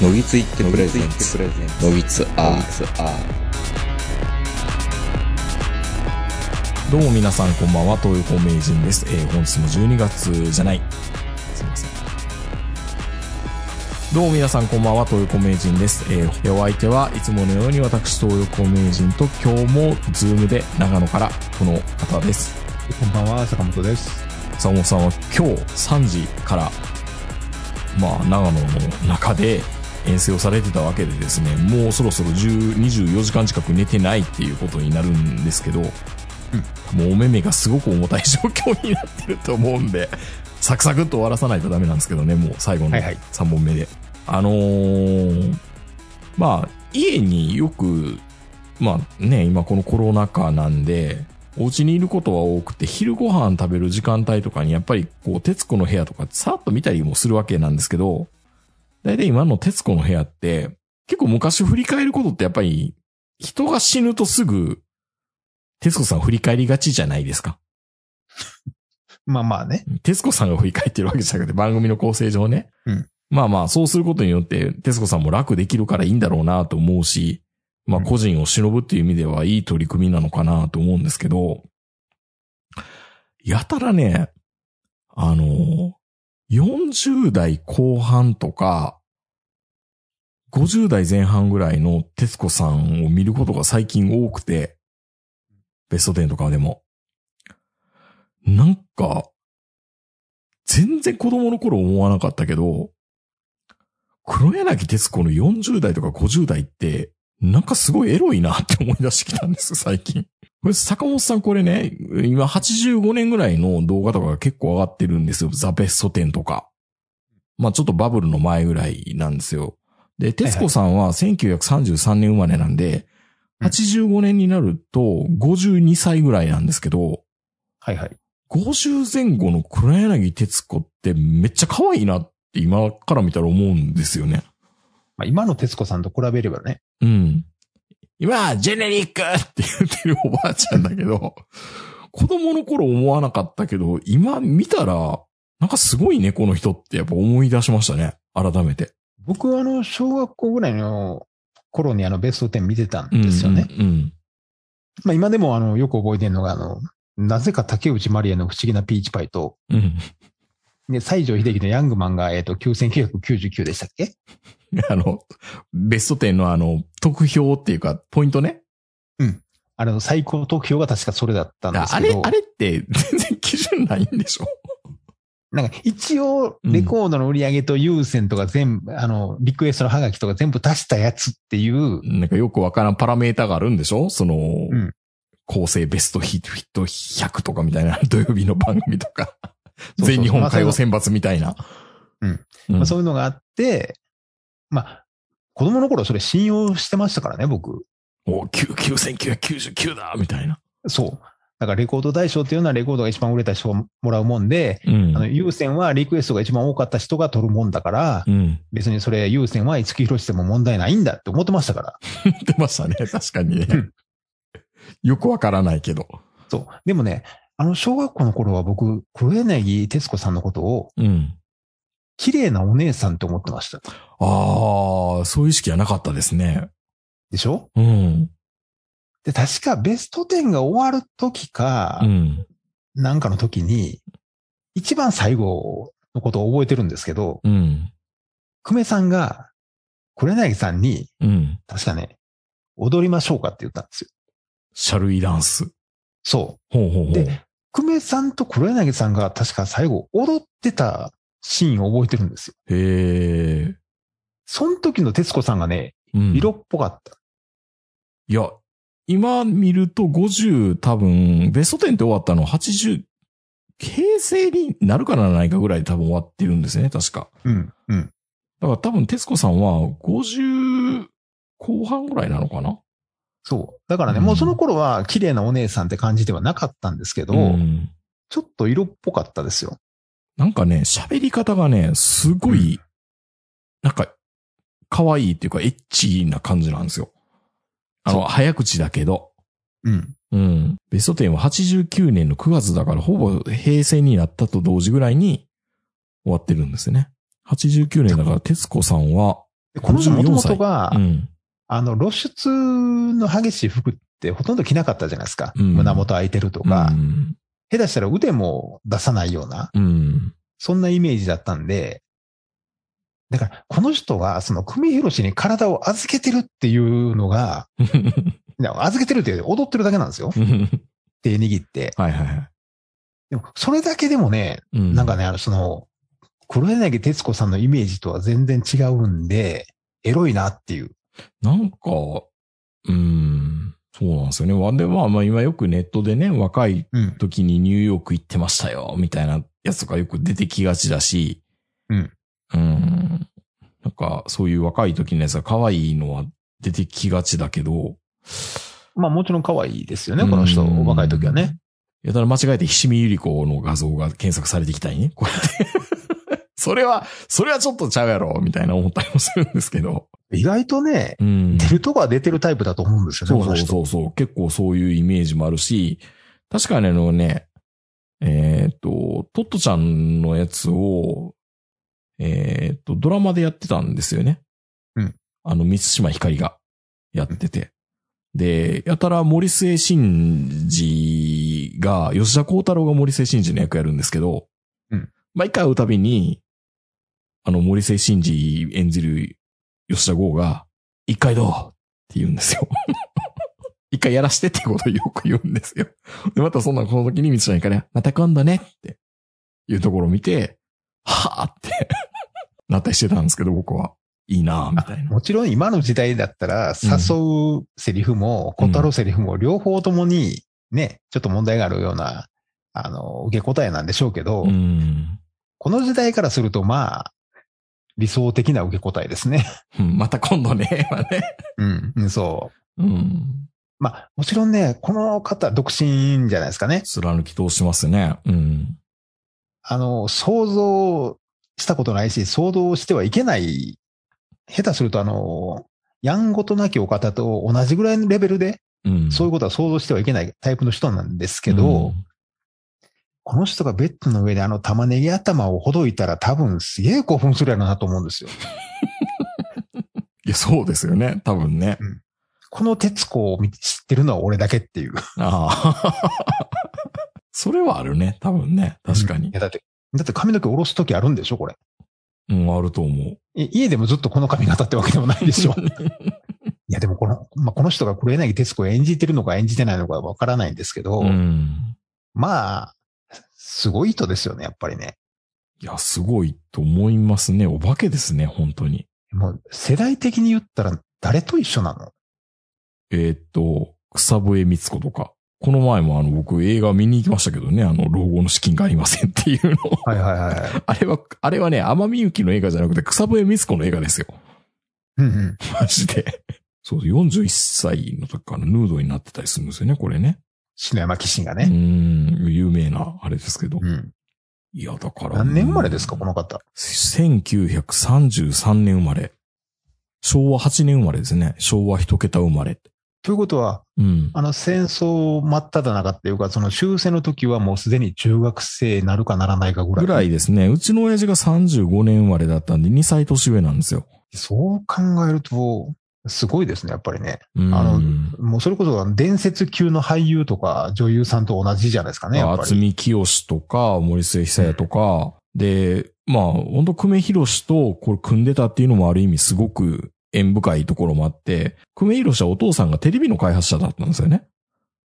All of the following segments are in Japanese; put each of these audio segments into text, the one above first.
のぎついってプレゼンツのぎつアどうも皆さんこんばんは、東横名人です。えー本日も12月じゃない。すいません。どうも皆さんこんばんは、東横名人です。えーお相手はいつものように私、東横名人と今日もズームで長野からこの方です。こんばんは、坂本です。坂本さんは今日3時から、まあ、長野の中で遠征をされてたわけでですね、もうそろそろ10 24時間近く寝てないっていうことになるんですけど、もうお目目がすごく重たい状況になってると思うんで、サクサクっと終わらさないとダメなんですけどね、もう最後のはいはい3本目で。あのー、まあ、家によく、まあね、今このコロナ禍なんで、お家にいることは多くて、昼ご飯食べる時間帯とかにやっぱりこう、徹子の部屋とかさっと見たりもするわけなんですけど、だいたい今の徹子の部屋って、結構昔振り返ることってやっぱり、人が死ぬとすぐ、徹子さん振り返りがちじゃないですか。まあまあね。徹子さんが振り返ってるわけじゃなくて、番組の構成上ね。うんまあまあ、そうすることによって、徹子さんも楽できるからいいんだろうなと思うし、まあうん個人を忍ぶっていう意味ではいい取り組みなのかなと思うんですけど、やたらね、あの、40代後半とか、50代前半ぐらいの徹子さんを見ることが最近多くて、ベスト10とかでも。なんか、全然子供の頃思わなかったけど、黒柳徹子の40代とか50代って、なんかすごいエロいなって思い出してきたんです、最近。これ、坂本さんこれね、今85年ぐらいの動画とかが結構上がってるんですよ。ザ・ベスト10とか。まあちょっとバブルの前ぐらいなんですよ。で、徹子さんは1933年生まれなんで、うん85年になると52歳ぐらいなんですけど、はいはい。50前後の黒柳徹子ってめっちゃ可愛いなって今から見たら思うんですよね。まあ今の徹子さんと比べればね。うん。今、ジェネリックって言ってるおばあちゃんだけど、子供の頃思わなかったけど、今見たら、なんかすごいね、この人ってやっぱ思い出しましたね。改めて。僕はあの、小学校ぐらいの頃にあの、ベスト10見てたんですよね。うんうん。まあ今でもあの、よく覚えてるのがあの、なぜか竹内まりやの不思議なピーチパイと、うん。で、西城秀樹のヤングマンが、えっ、と、9999でしたっけ？あの、ベスト10のあの、得票っていうか、ポイントね。あれの最高得票が確かそれだったんですあれ、けど。あれって全然基準ないんでしょ？なんか一応、レコードの売り上げと優先とか全部、あの、リクエストのハガキとか全部足したやつっていう、なんかよくわからんパラメータがあるんでしょ？その、ん構成ベストヒットヒット100とかみたいな 土曜日の番組とか、全日本歌謡選抜みたいな。うんそういうのがあって、まあ、子供の頃それ信用してましたからね、僕。お、9 9999だみたいな。そう。だからレコード大賞っていうのはレコードが一番売れた人がもらうもんで、うんあの、優先はリクエストが一番多かった人が取るもんだから、うん。別にそれ優先は五木ひろしでも問題ないんだって思ってましたから。言ってましたね。確かにねうん。よくわからないけど。そう。でもね、あの、小学校の頃は僕、黒柳徹子さんのことを、うん。綺麗なお姉さんって思ってました。ああ、そういう意識はなかったですね。でしょ？うん。で、確かベスト10が終わる時か、うん。なんかの時に、一番最後のことを覚えてるんですけど、うん。久米さんが、黒柳さんに、うん。確かね、踊りましょうかって言ったんですよ。シャルイダンス。そほうほうほう。う。で、久米さんと黒柳さんが確か最後踊ってたシーンを覚えてるんですよ。へえ。その時の徹子さんがね、うん。色っぽかった。いや、今見ると50多分、ベスト10って終わったの80、平成になるかならないかぐらいで多分終わってるんですね、確か。うん、うん。だから多分、徹子さんは50後半ぐらいなのかな？そう。だからね、うんもうその頃は綺麗なお姉さんって感じではなかったんですけど、ん。ちょっと色っぽかったですよ。なんかね、喋り方がね、すごい、なんか、可愛いっていうか、エッチな感じなんですよ。あの、早口だけど。うん。うん。ベスト10は89年の9月だから、ほぼ平成になったと同時ぐらいに終わってるんですね。89年だから、徹子さんは、この人もとも54歳とが、うん。あの、露出の激しい服ってほとんど着なかったじゃないですか。うん胸元開いてるとか、うん。下手したら腕も出さないような、うん。そんなイメージだったんで、だから、この人が、その、久米宏に体を預けてるっていうのが、預けてるって踊ってるだけなんですよ。手握って。はいはいはい。でも、それだけでもね、うんなんかね、あの、その、黒柳徹子さんのイメージとは全然違うんで、エロいなっていう。なんか、うーん、そうなんですよね。わで、まあまあ今よくネットでね、若いうん。時にニューヨーク行ってましたよ、みたいなやつとかよく出てきがちだし、うん。うん。なんか、そういう若い時のやつが可愛いのは出てきがちだけど、まあもちろん可愛いですよね、この人、うん若い時はね。やたら間違えてひしみゆり子の画像が検索されてきたりね、こうやって。それは、それはちょっとちゃうやろ、みたいな思ったりもするんですけど。意外とね、うん。出るとこは出てるタイプだと思うんですよね、そうそう。そうそう。結構そういうイメージもあるし、確かにあのね、えーっと、トットちゃんのやつを、えーっと、ドラマでやってたんですよね。うん。あの、三島ひかりがやってて。で、やたら森末慎二が、吉田幸太郎が森末慎二の役やるんですけど、うん。毎回会うたびに、あの、森末慎二演じる吉田剛が、一回どうって言うんですよ。一回やらしてってことをよく言うんですよ。で、またそんな、この時に三島から、また今度ねっていうところを見て、はぁってなったりしてたんですけど、僕は。いいなぁ、みたいな。もちろん今の時代だったら、誘うセリフも、断るセリフも、両方ともに、ね、ちょっと問題があるような、あの、受け答えなんでしょうけど、うん。この時代からすると、まあ、理想的な受け答えですね。うんまた今度ね、はね。うん、うんそう。うん。まあ、もちろんね、この方、独身じゃないですかね。貫き通しますね。うん。あの、想像したことないし、想像してはいけない。下手すると、あの、やんごとなきお方と同じぐらいのレベルで、うん。そういうことは想像してはいけないタイプの人なんですけど、うんこの人がベッドの上であの玉ねぎ頭をほどいたら多分すげえ興奮するやろなと思うんですよ。いや、そうですよね。多分ね。この徹子を見知ってるのは俺だけっていう。ああ。それはあるね。多分ね。確かにいや。だって、だって髪の毛下ろすときあるんでしょこれ。うん、あると思う。い家でもずっとこの髪型ってわけでもないでしょ いやでもこの、まあ、この人が黒柳徹子を演じてるのか演じてないのかわからないんですけど、うん。まあ、すごい人ですよね、やっぱりね。いや、すごいと思いますね。お化けですね、本当に。もう世代的に言ったら誰と一緒なの？えーっと、草笛光子とか。この前もあの、僕映画見に行きましたけどね、あの、老後の資金がありませんっていうの。はいはいはいはい。あれは、あれはね、天海祐希の映画じゃなくて草笛光子の映画ですよ。うんうん。マジで。そう、41歳の時からヌードになってたりするんですよね、これね。篠山紀信がうね。ん、有名な、あれですけど。うん。いや、だから。何年生まれですか、この方。1933年生まれ。昭和8年生まれですね。昭和一桁生まれ。ということは、うん。あの戦争真っ只中っていうか、その終戦の時はもうすでに中学生なるかならないかぐらい。ぐらいですね。うちの親父が35年生まれだったんで、2歳年上なんですよ。そう考えると、すごいですね、やっぱりね。うん。あのもうそれこそ伝説級の俳優とか女優さんと同じじゃないですかね、やっぱり。厚見清とか、森末久也とか、で、まあ、本当久米宏とこれ組んでたっていうのもある意味すごく縁深いところもあって、久米宏はお父さんがテレビの開発者だったんですよね。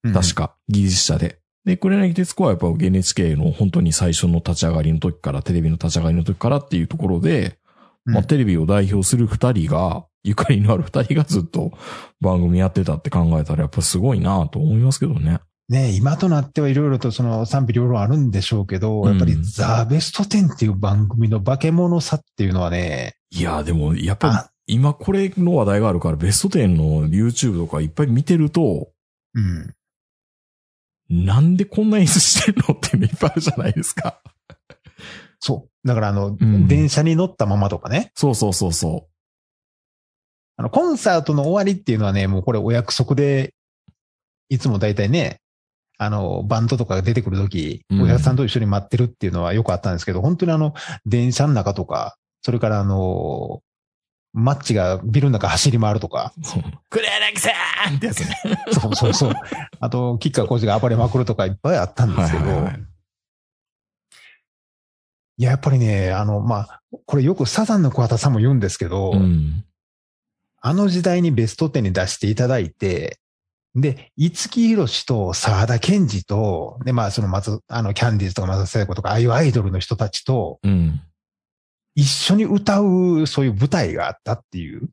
うん確か、技術者で。で、黒柳徹子はやっぱ NHK の本当に最初の立ち上がりの時から、テレビの立ち上がりの時からっていうところで、まあ、うんテレビを代表する二人が、ゆかりのある二人がずっと番組やってたって考えたらやっぱすごいなと思いますけどね。ね今となってはいろいろとその賛否両論あるんでしょうけど、やっぱりうんザ・ベスト10っていう番組の化け物さっていうのはね、いや、でも、やっぱ今これの話題があるから、ベスト10の YouTube とかいっぱい見てると、うん。なんでこんな演出してんのっていっぱいあるじゃないですか。そう。だからあの、うん電車に乗ったままとかね。そうそうそうそあの、コンサートの終わりっていうのはね、もうこれお約束で、いつも大体ね、あの、バンドとかが出てくるとき、うんお客さんと一緒に待ってるっていうのはよくあったんですけど、本当にあの、電車の中とか、それからあの、マッチがビルの中走り回るとか。黒柳さんってやつね。そうそうそう。あと、キッカーコーチが暴れまくるとかいっぱいあったんですけど。はいはいはいいや、やっぱりね、あの、まあ、これよくサザンの桑田さんも言うんですけど、うん。あの時代にベスト10に出していただいて、で、五木ひろしと沢田健二と、で、まあ、その松、あの、キャンディーズとか松田聖子とか、ああいうアイドルの人たちとうん。一緒に歌う、そういう舞台があったっていう。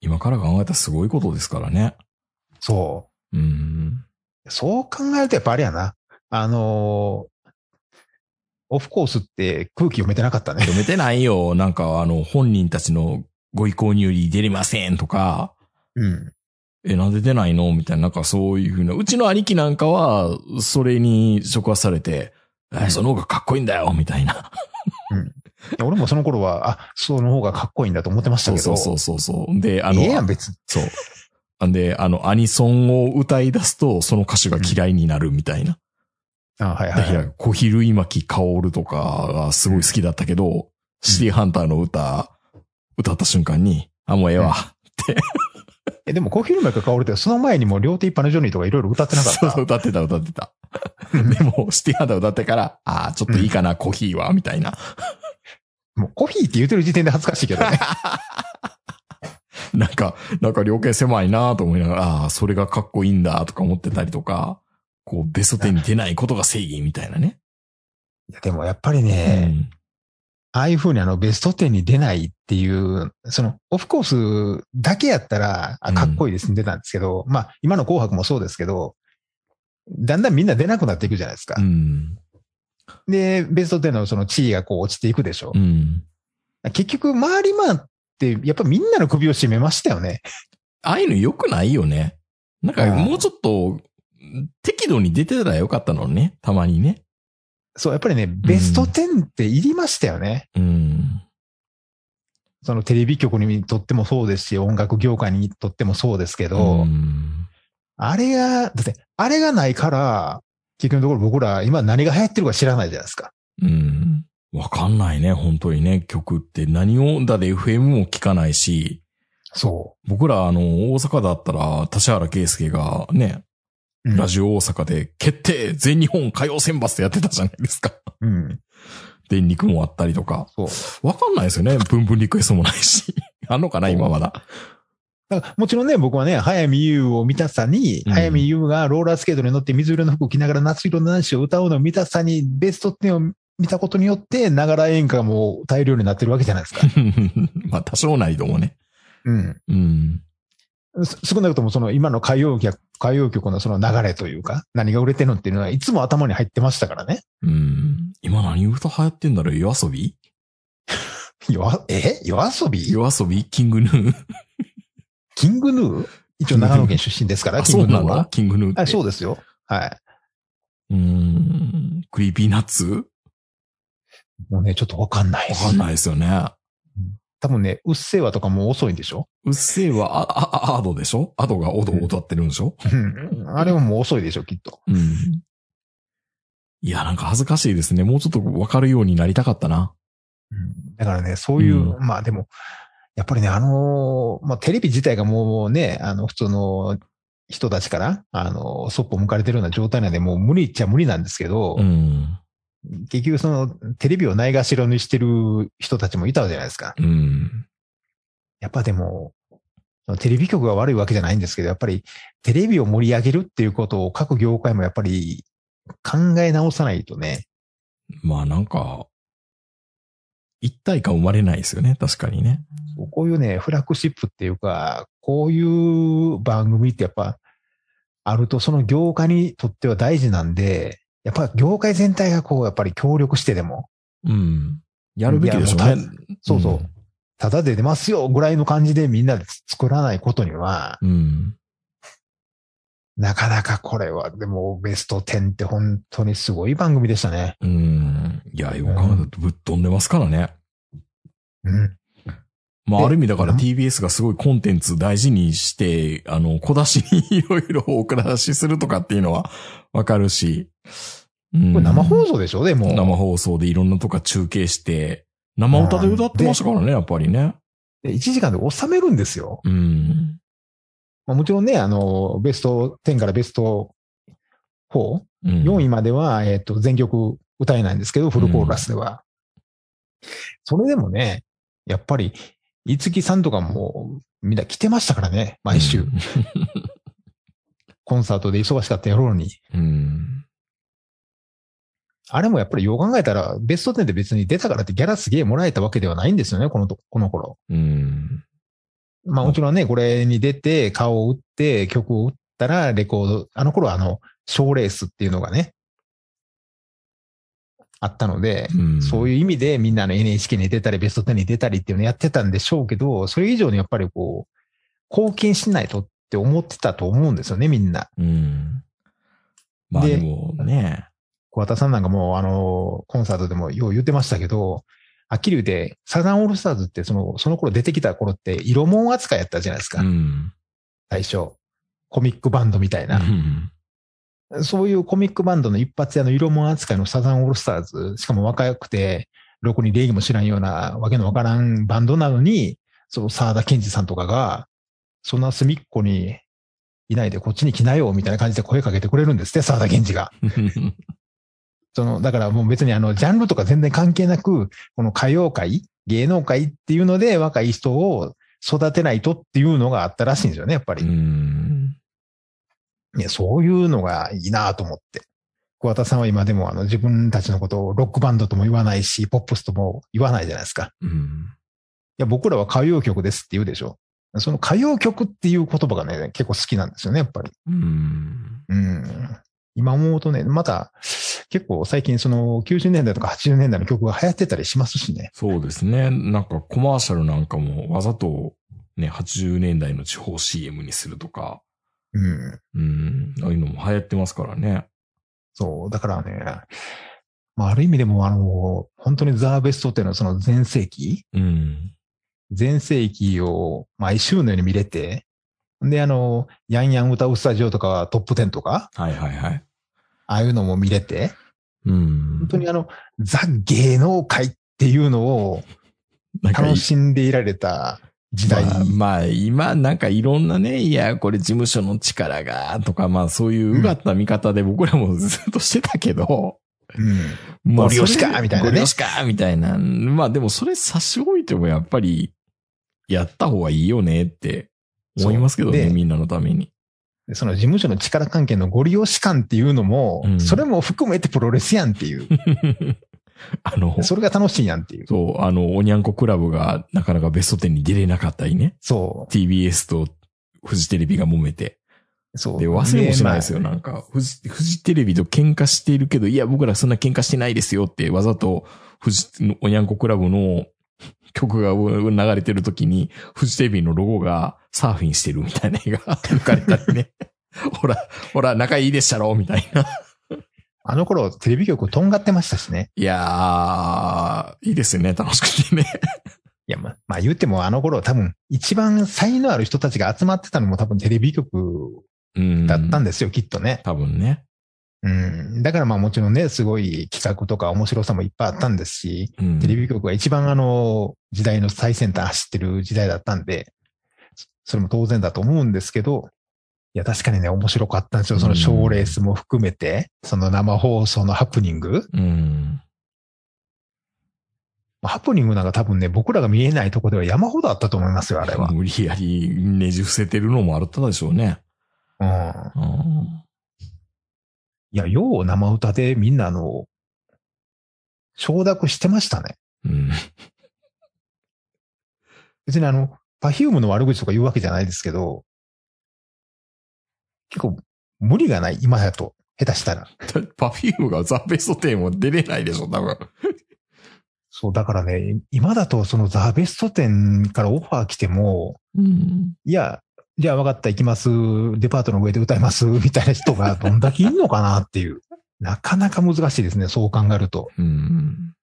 今から考えたらすごいことですからね。そうん。う。そう考えるとやっぱあれやな。あのーオフコースって空気読めてなかったね。読めてないよ。なんかあの、本人たちのご意向により出れませんとか、うん。え、なんで出ないの？みたいな、なんかそういうふうな。うちの兄貴なんかは、それに触発されて、え、その方がかっこいいんだよみたいな。いや俺もその頃は、あ、その方がかっこいいんだと思ってましたけど。そうそうそうそうそう。で、あの、ええやん、別に。そう。んで、あの、アニソンを歌い出すと、その歌手が嫌いになるみたいな。あはいだから、はいはい。小比類巻薫とかがすごい好きだったけど、シティハンターの歌、歌った瞬間に、あ、もうええわ。え、でもコーヒーの前か香るって、その前にも両手一杯のジョニーとかいろいろ歌ってなかった？そうそう、歌ってた、歌ってた。でも、シティハンター歌ってから、ああ、ちょっといいかな、コーヒーは、みたいな。もうコーヒーって言ってる時点で恥ずかしいけどね。なんか、なんか、両家狭いなと思いながら、ああ、それがかっこいいんだ、とか思ってたりとか、こう、ベスト10に出ないことが正義みたいなね。いやでもやっぱりうね、ん。ああいう風にあのベスト10に出ないっていう、その、オフコースだけやったら、あかっこいいですに出たんですけど、まあ、今の紅白もそうですけど、だんだんみんな出なくなっていくじゃないですか。うん。で、ベスト10のその地位がこう落ちていくでしょう。ん。結局、回り回って、やっぱみんなの首を絞めましたよね。ああいうの良くないよね。なんか、うんもうちょっと、適度に出てたらよかったのね。たまにね。そう、やっぱりね、ベスト10っていりましたよね。うん。そのテレビ局にとってもそうですし、音楽業界にとってもそうですけど、うんあれが、だって、あれがないから、結局のところ僕ら今何が流行ってるか知らないじゃないですか。うん。わかんないね、本当にね、曲って何を、だで FM も聞かないし、そ僕らあの、大阪だったら、田原圭介がね、う。うんラジオ大阪で決定全日本歌謡選抜ってやってたじゃないですか。うん。電力もあったりとか。そう。わかんないですよね。ブンブンリクエストもないし。あんのかな今まだ。だからもちろんね、僕はね、早見優を見たさに、うん早見優がローラースケートに乗って水色の服を着ながら夏色の男子を歌うのを見たさに、ベスト10を見たことによって、ながら演歌も歌えるようになってるわけじゃないですか。まあ多少なりともね。うん。うん。す少なくともその今の歌謡曲、歌謡曲のその流れというか、何が売れてるのっていうのはいつも頭に入ってましたからね。うん。今何歌流行ってんだろう？夜遊び？よ、え？夜遊び？夜遊び？キングヌーキングヌー？一応長野県出身ですから、あ、キそうなの？ングヌーは。キングヌーって。あそうですよ。はい。うーん。クリーピーナッツ？もうね、ちょっとわかんないです。わかんないですよね。多分ね、うっせぇわとかも遅いんでしょ？うっせぇは、あ、あ、アドでしょ？アドがオドを歌ってるんでしょ？うん。あれももう遅いでしょ、きっと。うん。いや、なんか恥ずかしいですね。もうちょっとわかるようになりたかったな。うんだからね、そういう、うまあでも、やっぱりね、あのーまあテレビ自体がもうね、あの、普通の人たちから、あのーそっぽ向かれてるような状態なんで、もう無理っちゃ無理なんですけど、うん。結局その、テレビをないがしろにしてる人たちもいたじゃないですか。うん。やっぱでも、テレビ局が悪いわけじゃないんですけど、やっぱりテレビを盛り上げるっていうことを各業界もやっぱり考え直さないとね。まあなんか、一体感生まれないですよね。確かにね。こういうね、フラッグシップっていうか、こういう番組ってやっぱ、あるとその業界にとっては大事なんで、やっぱ業界全体がこう、やっぱり協力してでも、うん。やるべきでしょね。そうそう、ただで出ますよぐらいの感じでみんなで作らないことには、うん。うん。なかなかこれは、でもベスト10って本当にすごい番組でしたね。うん。いや、よく考えたらぶっ飛んでますからね。うん。まあ、である意味だからうん TBS がすごいコンテンツ大事にして、あの、小出しにいろいろお下しするとかっていうのはわかるし。うんこれ生放送でしょ？でも。生放送でいろんなとこ中継して、生歌で歌ってましたからね、やっぱりね。で1時間で収めるんですよ。うん。まあ、もちろんね、あの、ベスト10からベスト4、うん4位までは、えっ、と、全曲歌えないんですけど、フルコーラスでは。それでもね、やっぱり、五木さんとかも、みんな来てましたからね、毎週。コンサートで忙しかったやろうに。うん。あれもやっぱりよう考えたら、ベスト10で別に出たからってギャラすげえもらえたわけではないんですよね、このと、この頃。うん。まあもちろんね、これに出て、顔を打って、曲を打ったら、レコード、あの頃はあの、賞レースっていうのがね、あったので、うんそういう意味でみんなの NHK に出たり、ベスト10に出たりっていうのやってたんでしょうけど、それ以上にやっぱりこう、貢献しないとって思ってたと思うんですよね、みんな。うん。まあででもね。小畑さんなんかもう、あの、コンサートでもよう言ってましたけど、はっきり言って、サザンオールスターズってその、その頃出てきた頃って、色物扱いやったじゃないですか、うん。最初。コミックバンドみたいな。うんそういうコミックバンドの一発屋の色物扱いのサザンオールスターズ、しかも若くて、ろくに礼儀も知らんようなわけのわからんバンドなのに、その沢田健二さんとかが、そんな隅っこにいないでこっちに来なよ、みたいな感じで声かけてくれるんですって、沢田健二が。その、だからもう別にあの、ジャンルとか全然関係なく、この歌謡界、芸能界っていうので若い人を育てないとっていうのがあったらしいんですよね、やっぱり。うん。いや、そういうのがいいなと思って。小畑さんは今でもあの自分たちのことをロックバンドとも言わないし、ポップスとも言わないじゃないですか。いうん。や、僕らは歌謡曲ですって言うでしょ。その歌謡曲っていう言葉がね、結構好きなんですよね、やっぱり。うん。うん。今思うとね、また結構最近その90年代とか80年代の曲が流行ってたりしますしね。そうですね。なんかコマーシャルなんかもわざとね、80年代の地方 CM にするとか、うん。うん。ああいうのも流行ってますからね。そう。だからね、まあある意味でもあの、本当にザ・ベストっていうのはその全盛期うん。全盛期を毎週のように見れて、で、あの、ヤンヤン歌うスタジオとかはトップ10とか、はいはいはい。ああいうのも見れて、うん。本当にあの、ザ芸能界っていうのを楽しんでいられた時代。まあ、まあ、今なんかいろんなね、いや、これ事務所の力が、とか、まあそういううがった見方で僕らもずっとしてたけど、うん。まあゴリ押しかみたいなねゴリ押しかみたいな。まあでもそれ差し置いてもやっぱり、やった方がいいよねって思いますけどね、みんなのために。でその事務所の力関係のご利用士感っていうのも、うんそれも含めてプロレスやんっていう。あの、それが楽しいやんっていう。そう、あの、おにゃんこクラブがなかなかベスト10に出れなかったりね。そ TBS とフジテレビが揉めて。う。そう。で、忘れもしないですよ。まあなんか、フジ、フジテレビと喧嘩しているけど、いや、僕らそんな喧嘩してないですよって、わざと、フジ、おにゃんこクラブの 曲が流れてる時に、フジテレビのロゴがサーフィンしてるみたいな絵が 抜かれたりね。ほら、ほら、仲いいでしたろみたいな。あの頃、テレビ局とんがってましたしね。いやー、いいですよね、楽しくてね。いや、まあ、まあ言ってもあの頃多分一番才能ある人たちが集まってたのも多分テレビ局うん。だったんですよ、きっとね。多分ね。うん。だからまあもちろんね、すごい企画とか面白さもいっぱいあったんですし、うん。テレビ局が一番あの、時代の最先端走ってる時代だったんで、それも当然だと思うんですけど、いや、確かにね、面白かったんですよ。その賞レースも含めて、その生放送のハプニング。うん。ハプニングなんか多分ね、僕らが見えないとこでは山ほどあったと思いますよ、あれは。無理やりねじ伏せてるのもあったでしょうね。うん。うん。いや、よう生歌でみんなあの、承諾してましたね。うん。別にあの、 Perfume の悪口とか言うわけじゃないですけど、結構無理がない、今だと。下手したら。 Perfume がザ・ベスト10も出れないでしょ、多分。そう、だからね、今だとそのザ・ベスト10からオファー来ても、うん。いや、じゃあ分かった、行きます。デパートの上で歌います。みたいな人がどんだけいんのかなっていう。なかなか難しいですね、そう考えると。うん。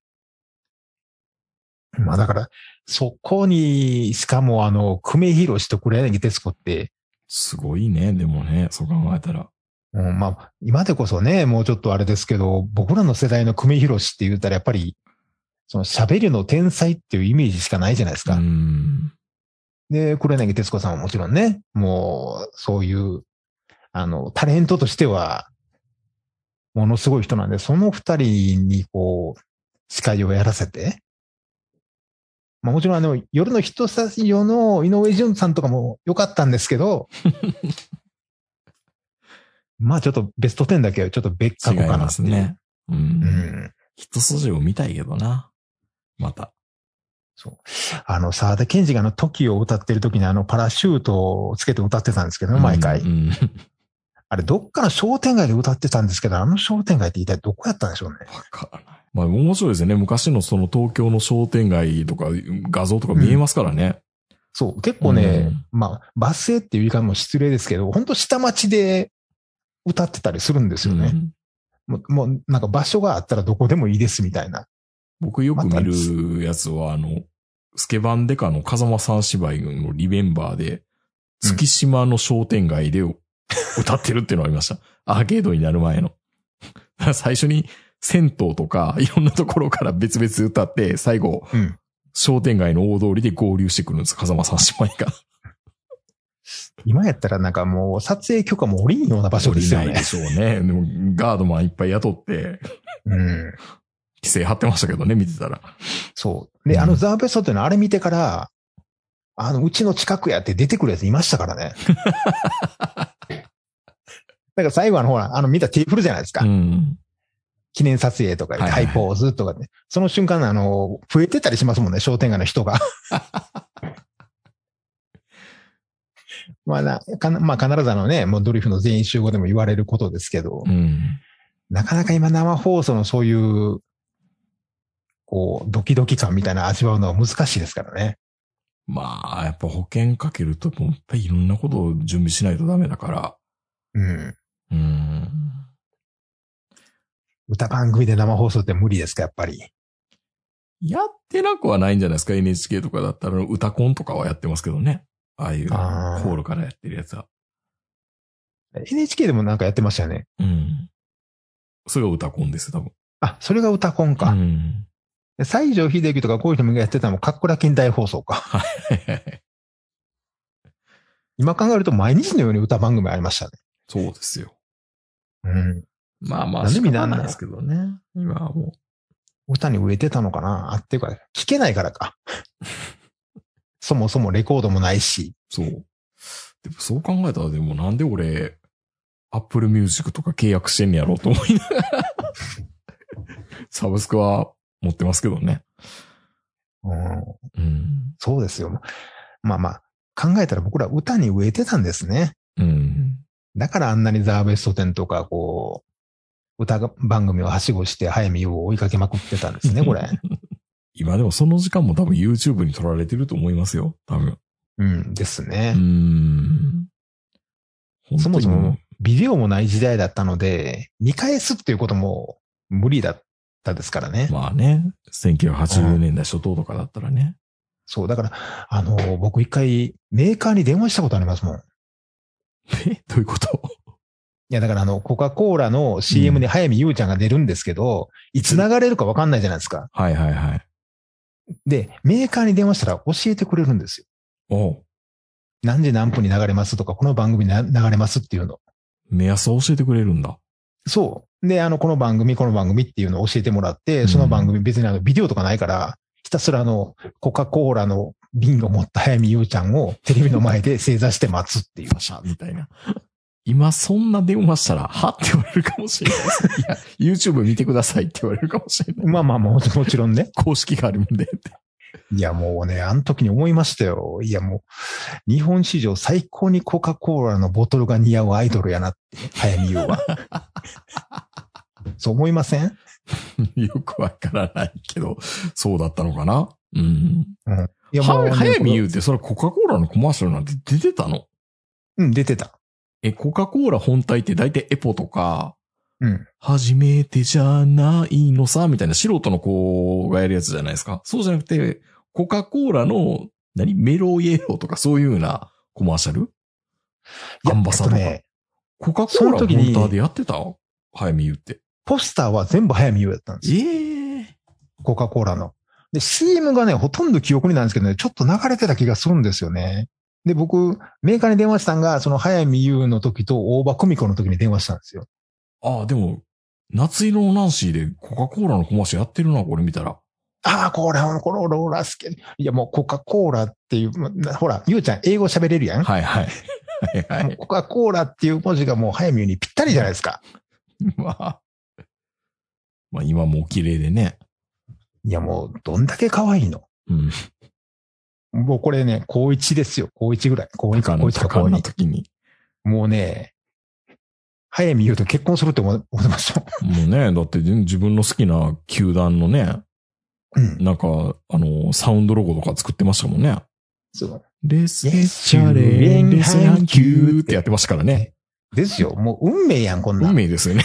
まあだから、そこに、しかもあの、久米宏と黒柳徹子って、すごいね、でもね、そう考えたら。うん、まあ、今でこそね、もうちょっとあれですけど、僕らの世代の久米宏って言ったらやっぱり、その喋りの天才っていうイメージしかないじゃないですか。うん。で、黒柳徹子さんはもちろんね、もう、そういう、あの、タレントとしては、ものすごい人なんで、その二人にこう、司会をやらせて、まあもちろんあの、夜のヒットスタジオの井上淳さんとかも良かったんですけど、まあちょっとベスト10だけはちょっと別違い格かなっていう。ますね。う。うんん。一筋を見たいけどな。また。そう。あの、沢田健二があの、時を歌ってる時にあの、パラシュートをつけて歌ってたんですけどね、毎回。うん。あれ、どっかの商店街で歌ってたんですけど、あの商店街って一体どこやったんでしょうね。わからない。まあ面白いですよね。昔のその東京の商店街とか画像とか見えますからね。そう、結構ね、まあ、バスへっていう言い方も失礼ですけど、本当下町で歌ってたりするんですよね。うんもう、もうなんか場所があったらどこでもいいですみたいな。僕よく見るやつは、あの、スケバンデカの風間さん芝居のリベンバーで、月島の商店街で 歌ってるっていうのがありました。アーケードになる前の。最初に銭湯とかいろんなところから別々歌って、最後、うん。商店街の大通りで合流してくるんです。風間さん姉妹が。今やったらなんかもう撮影許可も下りんような場所ですよね降りないで。しょうね。でも、ガードマンいっぱい雇って、うん。規制張ってましたけどね、見てたら。そう。で、うんあのザーベストっていうのはあれ見てから、あの、うちの近くやって出てくるやついましたからね。だから最後あのほら、あの見たテーブルじゃないですか。うん。記念撮影とかではいはいハイポーズとかね。その瞬間あの、増えてたりしますもんね、商店街の人が。まあな、かなまあ必ずあのね、もうドリフの全員集合でも言われることですけど、うん。なかなか今生放送のそういう、こう、ドキドキ感みたいな味わうのは難しいですからね。まあ、やっぱ保険かけると、もっぱりいろんなことを準備しないとダメだから。うん。うん。歌番組で生放送って無理ですか、やっぱり？やってなくはないんじゃないですか ?NHK とかだったら、歌コンとかはやってますけどね。ああいう、ホールからやってるやつは。NHK でもなんかやってましたよね。うん。それが歌コンです、多分。あ、それが歌コンか。うん。で西城秀樹とかこういう人もやってたのも、かっこら近代放送か。今考えると毎日のように歌番組ありましたね。そうですよ。うん。まあまあ、なんでみんな仕方ないですけどね。今はも歌に植えてたのかな？あ、っていうか、聞けないからか。そもそもレコードもないし。う、そう。でもそう考えたら、でもなんで俺、Apple Music とか契約してんねやろうと思いながら。サブスクは持ってますけどね。うん、うん。そうですよ。まあまあ、考えたら僕ら歌に植えてたんですね。うん。だからあんなにザーベスト10とか、こう、歌番組をはしごして早見優を追いかけまくってたんですね、これ。今でもその時間も多分 YouTube に撮られてると思いますよ。多分。うん、ですうね。ん。そもそも本ビデオもない時代だったので、見返すっていうことも無理だったですからねまあね、1980年代初頭とかだったらね。そう、だから、あの、僕一回メーカーに電話したことありますもん。いえ？どういうこと？や、だからあの、コカ・コーラの CM で早見優ちゃんが出るんですけど、いつ流れるかわかんないじゃないですか。はいはいはい。で、メーカーに電話したら教えてくれるんですよ。おう何時何分に流れますとか、この番組にな流れますっていうの。目安を教えてくれるんだ。そう。で、あの、この番組、この番組っていうのを教えてもらって、その番組別にあの、ビデオとかないから、ひたすらあの、コカ・コーラの瓶を持った早見優ちゃんをテレビの前で正座して待つっていう。パシャみたいな。今そんな電話したら、はって言われるかもしれないです。いや、YouTube 見てくださいって言われるかもしれない。まあまあまあ、もちろんね。公式があるんで。いや、もうね、あの時に思いましたよ。いや、もう、日本史上最高にコカ・コーラのボトルが似合うアイドルやなって、早見優は。そう思いません？よくわからないけど、そうだったのかな？うん。いや、は、ね早見優ってそれコカ・コーラのコマーシャルなんて出てたの？うん、出てた。え、コカ・コーラ本体って大体エポとか、うん。初めてじゃないのさ、みたいな素人の子がやるやつじゃないですか。そうじゃなくて、コカ・コーラの、何メロイエローとかそういうようなコマーシャル？アンバサダーえっとね、コカ・コーラのその時にモンターでやってた？早見優って。ポスターは全部早見優やったんですよ。ええコカ・コーラの。で、CM がね、ほとんど記憶にないんですけどね、ちょっと流れてた気がするんですよね。で、僕、メーカーに電話したんが、その早見優の時と大場久美子の時に電話したんですよ。ああ、でも、夏色のナンシーでコカ・コーラのコマーシャルやってるな、これ見たら。ああ、これ、このローラー好き。いや、もうコカ・コーラっていう、まほら、ゆうちゃん英語喋れるやん？はいはい。はいはい。コカ・コーラっていう文字がもう早見優にぴったりじゃないですか。まあ。まあ今もお綺麗でね。いや、もう、どんだけ可愛いの。うん。もうこれね、高一ですよ。高一ぐらい。高一か高一か高二。時に。もうね、早見優と結婚するって思思ってました。もうね、だって自分の好きな球団のね、うん。なんか、あの、サウンドロゴとか作ってましたもんね。そう。レスチャレレスューってやってましたからね。ですよ。もう運命やん、こんなん。運命ですよね。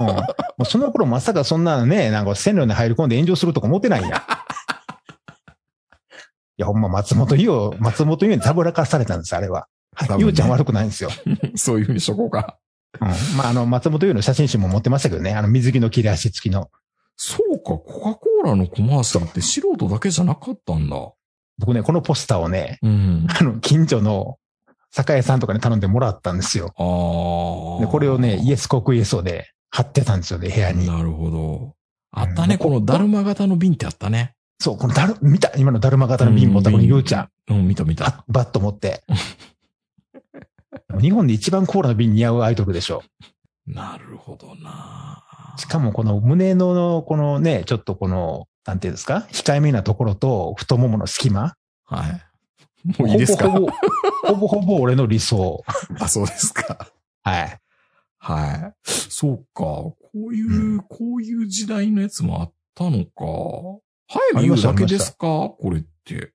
うんもうその頃まさかそんなね、なんか線路に入り込んで炎上するとか思ってないんや。いや、ほんま松本優を、松本優にたぶらかされたんです、あれは。はい。多分ね優ちゃん悪くないんですよ。そういうふうにしとこうか。うん。まあ、あの、松本優の写真集も持ってましたけどね。あの、水着の切れ足付きの。そうか、コカ・コーラのコマーシャルって素人だけじゃなかったんだ。僕ね、このポスターをね、うん。あの、近所の酒屋さんとかに頼んでもらったんですよ。ああ。で、これをね、イエス国イエスをで貼ってたんですよね、部屋に。なるほど。あったね、うんこのダルマ型の瓶ってあったね。そう、このだる、見た？今のだるま型の瓶持ったこのゆうちゃん。ん。うん、見た見た。ババッと持って。日本で一番コーラの瓶似合うアイドルでしょ。なるほどなしかもこの胸の、このね、ちょっとこの、なんていうんですか？控えめなところと太ももの隙間。はい。もういいですか？ほぼほぼ、ほぼほぼ俺の理想。あ、そうですか。はい。はい。そうか。こういう、こういう時代のやつもあったのか。早見優だけですか？これって。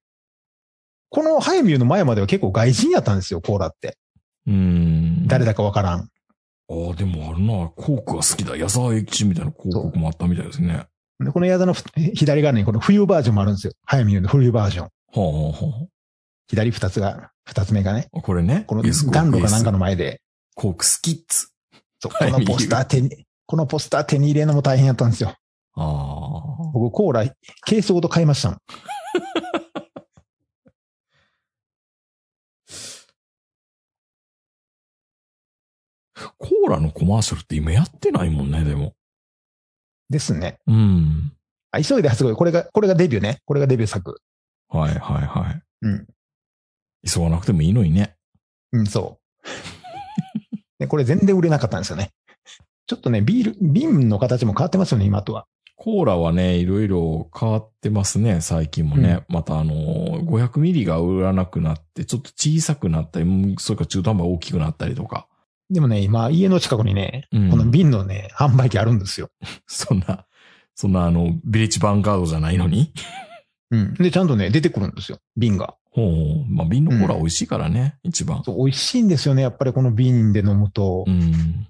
この早見優の前までは結構外人やったんですよ、コーラって。うーん。誰だかわからん。ああ、でもあるな。コークが好きだ。矢沢永吉みたいな広告もあったみたいですね。はでこの矢田のふ左側にこの冬バージョンもあるんですよ。早見優の冬バージョン。あ、はあは左二つが、二つ目がね。あ、これね。この暖炉かなんかの前で。スコークスキッズ。そう、はいこのポスター手に、このポスター手に入れるのも大変やったんですよ。ああ。僕コーラ、ケースごと買いましたもん。コーラのコマーシャルって今やってないもんね、でも。ですね。うん。あ急いで発売。これが、これがデビューね。これがデビュー作。はいはいはい。うん。急がなくてもいいのにね。うん、そう。で、これ全然売れなかったんですよね。ちょっとね、ビール、瓶の形も変わってますよね、今とは。コーラはね、いろいろ変わってますね、最近もね。またあのー、500ミリが売らなくなって、ちょっと小さくなったり、うんそれから中途半端大きくなったりとか。でもね、今、家の近くにね、うんこの瓶のね、販売機あるんですよ。そんな、そんなあの、ビレッジヴァンガードじゃないのに？うん。で、ちゃんとね、出てくるんですよ。瓶が。ほう。まあ、瓶のコーラ美味しいからね、一番。そう、美味しいんですよね。やっぱりこの瓶で飲むと。うん。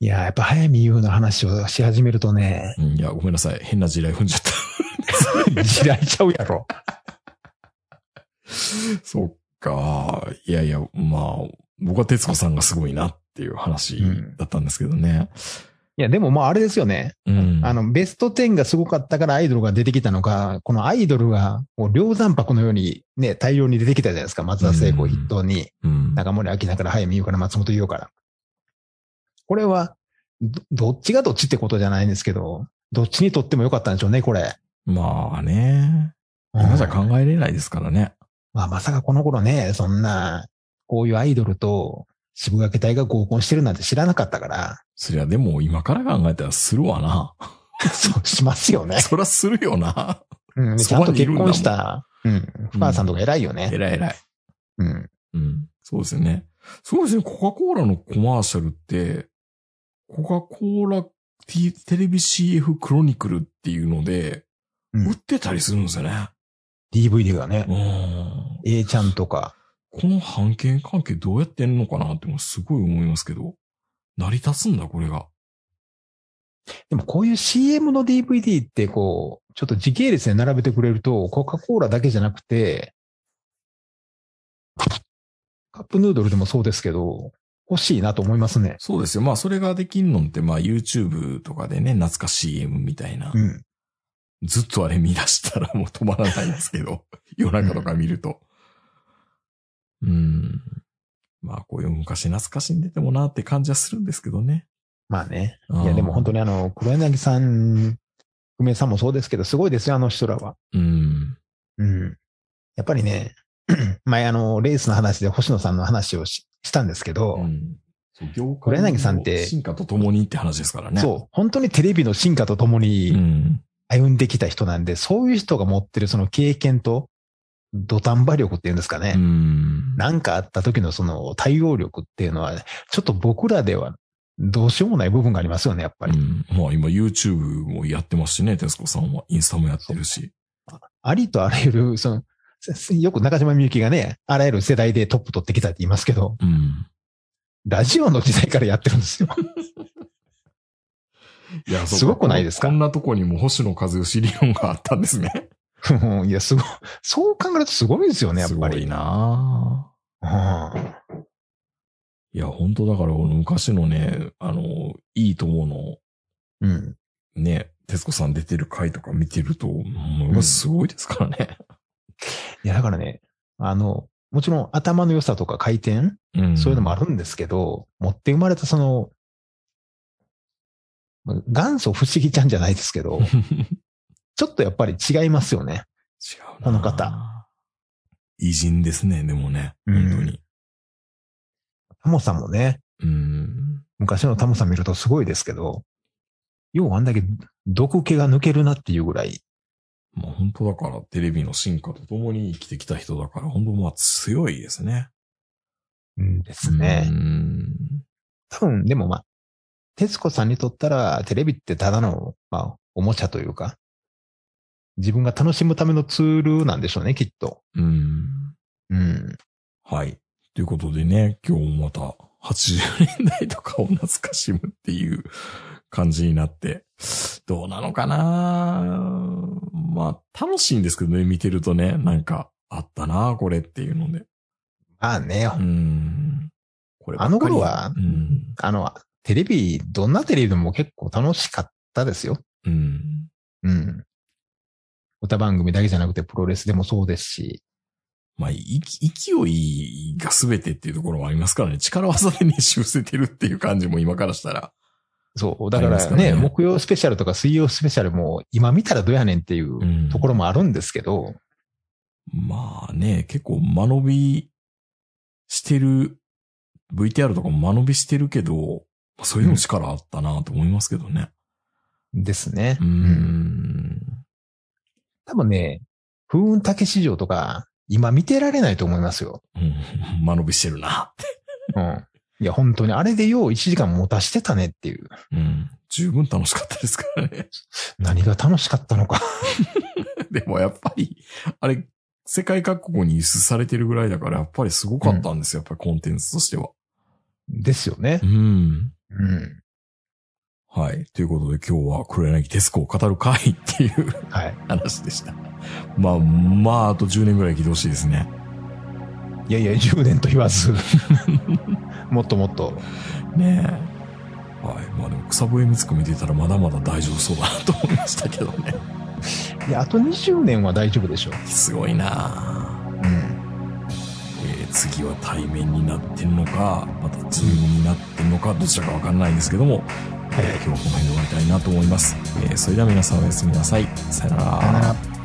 いや、やっぱ早見優の話をし始めるとね、うんいや、ごめんなさい。変な地雷踏んじゃった。地雷ちゃうやろ。そっか。いやいや、まあ、僕は徹子さんがすごいなっていう話だったんですけどね。いや、でもまああれですよね。うん。あの、ベスト10がすごかったからアイドルが出てきたのか、このアイドルが、もう量産泊のようにね、大量に出てきたじゃないですか。松田聖子筆頭に、うん、中森明菜から早見優から松本伊代から。これは、どどっちがどっちってことじゃないんですけど、どっちにとってもよかったんでしょうね、これ。まあね。今じゃ考えれないですからね。まあ、まさかこの頃ね、そんな、こういうアイドルと渋垣隊が合コンしてるなんて知らなかったから、そりゃでも今から考えたらするわな。そうしますよね。そりゃするよな。うん、ちそゃんと結婚した、うん、お母さんとか偉いよね。偉い偉い。うん。うん。そうですよね。そうですね。コカ・コーラのコマーシャルって、コカ・コーラテテレビ CF クロニクルっていうので、うん売ってたりするんですよね。DVD がねう、ん。A ちゃんとか、この判権関係どうやってんのかなってもすごい思いますけど、成り立つんだ、これが。でもこういう CM の DVD ってこう、ちょっと時系列で並べてくれると、コカ・コーラだけじゃなくて、カップヌードルでもそうですけど、欲しいなと思いますね。そうですよ。まあ、それができんのって、まあ、YouTube とかでね、懐かしい CM みたいなうん。ずっとあれ見出したらもう止まらないんですけど、夜中とか見ると。うん。まあ、こういう昔懐かしんでてもなって感じはするんですけどね。まあね。うんいや、でも本当にあの、黒柳さん、久米さんもそうですけど、すごいですよ、あの人らは。うん。うん。やっぱりね、前あの、レースの話で星野さんの話をししたんですけど、うん。業黒柳さんって進化とともにって話ですからね。そう、本当にテレビの進化とともうにん。歩んできた人なんで、そういう人が持ってるその経験と、土壇場力っていうんですかね。うん。なんかあった時のその対応力っていうのは、ちょっと僕らではどうしようもない部分がありますよね、やっぱり。うん。まあ今 YouTube もやってますしね、テスコさんは。インスタもやってるし。ありとあらゆる、その、よく中島みゆきがね、あらゆる世代でトップ取ってきたって言いますけど、うん。ラジオの時代からやってるんですよ。いや、すごくないですか？こんなとこにも星野和義理論があったんですね。いや、すごい、そう考えるとすごいですよね、やっぱり。すごいなぁうんいや、本当だから、この昔のね、あの、いいともの、うん。ね、徹子さん出てる回とか見てると、ものすごいですからね。いや、だからね、あの、もちろん頭の良さとか回転、うん。そういうのもあるんですけど、持って生まれたその、まあ元祖不思議ちゃんじゃないですけど、違 ちょっとやっぱり違いますよね。うなこの方。偉人ですね、でもね。うん本当に。タモさんもね、うん。昔のタモさん見るとすごいですけど、ようあんだけ毒気が抜けるなっていうぐらい、まあ本当だから、テレビの進化とともに生きてきた人だから、本当まあ強いですね。うんですね。うん。多分、でもまあ、徹子さんにとったら、テレビってただの、まあ、おもちゃというか、自分が楽しむためのツールなんでしょうね、きっと。うん。うん。はい。ということでね、今日もまた80年代とかを懐かしむっていう感じになって、どうなのかな？まあ、楽しいんですけどね、見てるとね、なんか、あったなこれっていうので。まあね、うん。これあの頃はうん。あの、テレビ、どんなテレビでも結構楽しかったですよ。うん。うん。歌番組だけじゃなくてプロレスでもそうですし。まあ、い勢いが全てっていうところもありますからね。力技でね、修正てるっていう感じも今からしたら。そう。だからね木曜スペシャルとか水曜スペシャルも今見たらどうやねんっていううんところもあるんですけど、まあね、結構間延びしてる、VTR とかも間延びしてるけど、そういうの力あったなと思いますけどね。ですね。うーん。多分ね、風雲竹市場とか、今見てられないと思いますよ。うん間延びしてるな。うん。いや、本当に、あれでよう1時間持たしてたねっていう。うん。十分楽しかったですからね。何が楽しかったのか。でもやっぱり、あれ、世界各国に輸出されてるぐらいだから、やっぱりすごかったんですよ。やっぱりコンテンツとしては。ですよねう。ん。うん。はい。ということで今日は黒柳徹子を語る会っていうはい。話でした。まあ、まあ、あと10年ぐらい生きてほしいですね。いやいや、10年と言わず、もっともっと。ねえ。はい。まあでも草笛光子見てたらまだまだ大丈夫そうだなと思いましたけどね。いや、あと20年は大丈夫でしょう。すごいなあうん。えー次は対面になってんのか、またズームになってんのか、どちらかわかんないんですけども、えー今日はこの辺で終わりたいなと思います。えーそれでは皆さんおやすみなさい。さよなら。